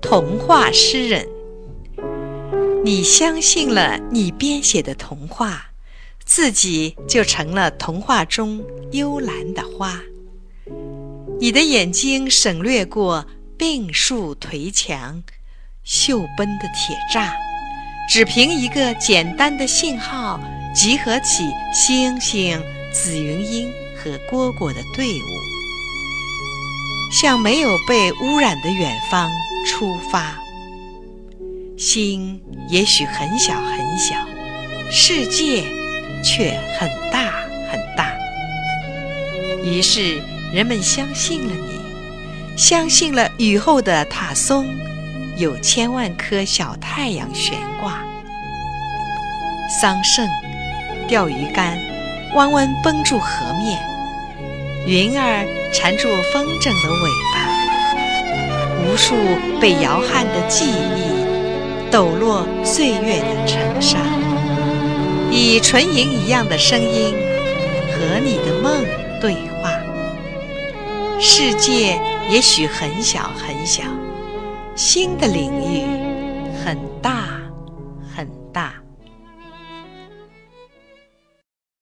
童话诗人。你相信了你编写的童话，自己就成了童话中幽兰的花。你的眼睛省略过病树颓墙、锈崩的铁栅，只凭一个简单的信号，集合起星星、紫云英和蝈蝈的队伍，向没有被污染的远方出发。心也许很小很小，世界却很大很大。于是人们相信了你，相信了雨后的塔松有千万颗小太阳悬挂。桑葚、钓鱼竿弯弯绷住河面，云儿缠住风筝的尾巴，无数被摇撼的记忆。抖落岁月的尘沙，以纯银一样的声音和你的梦对话。世界也许很小很小，新的领域很大很大。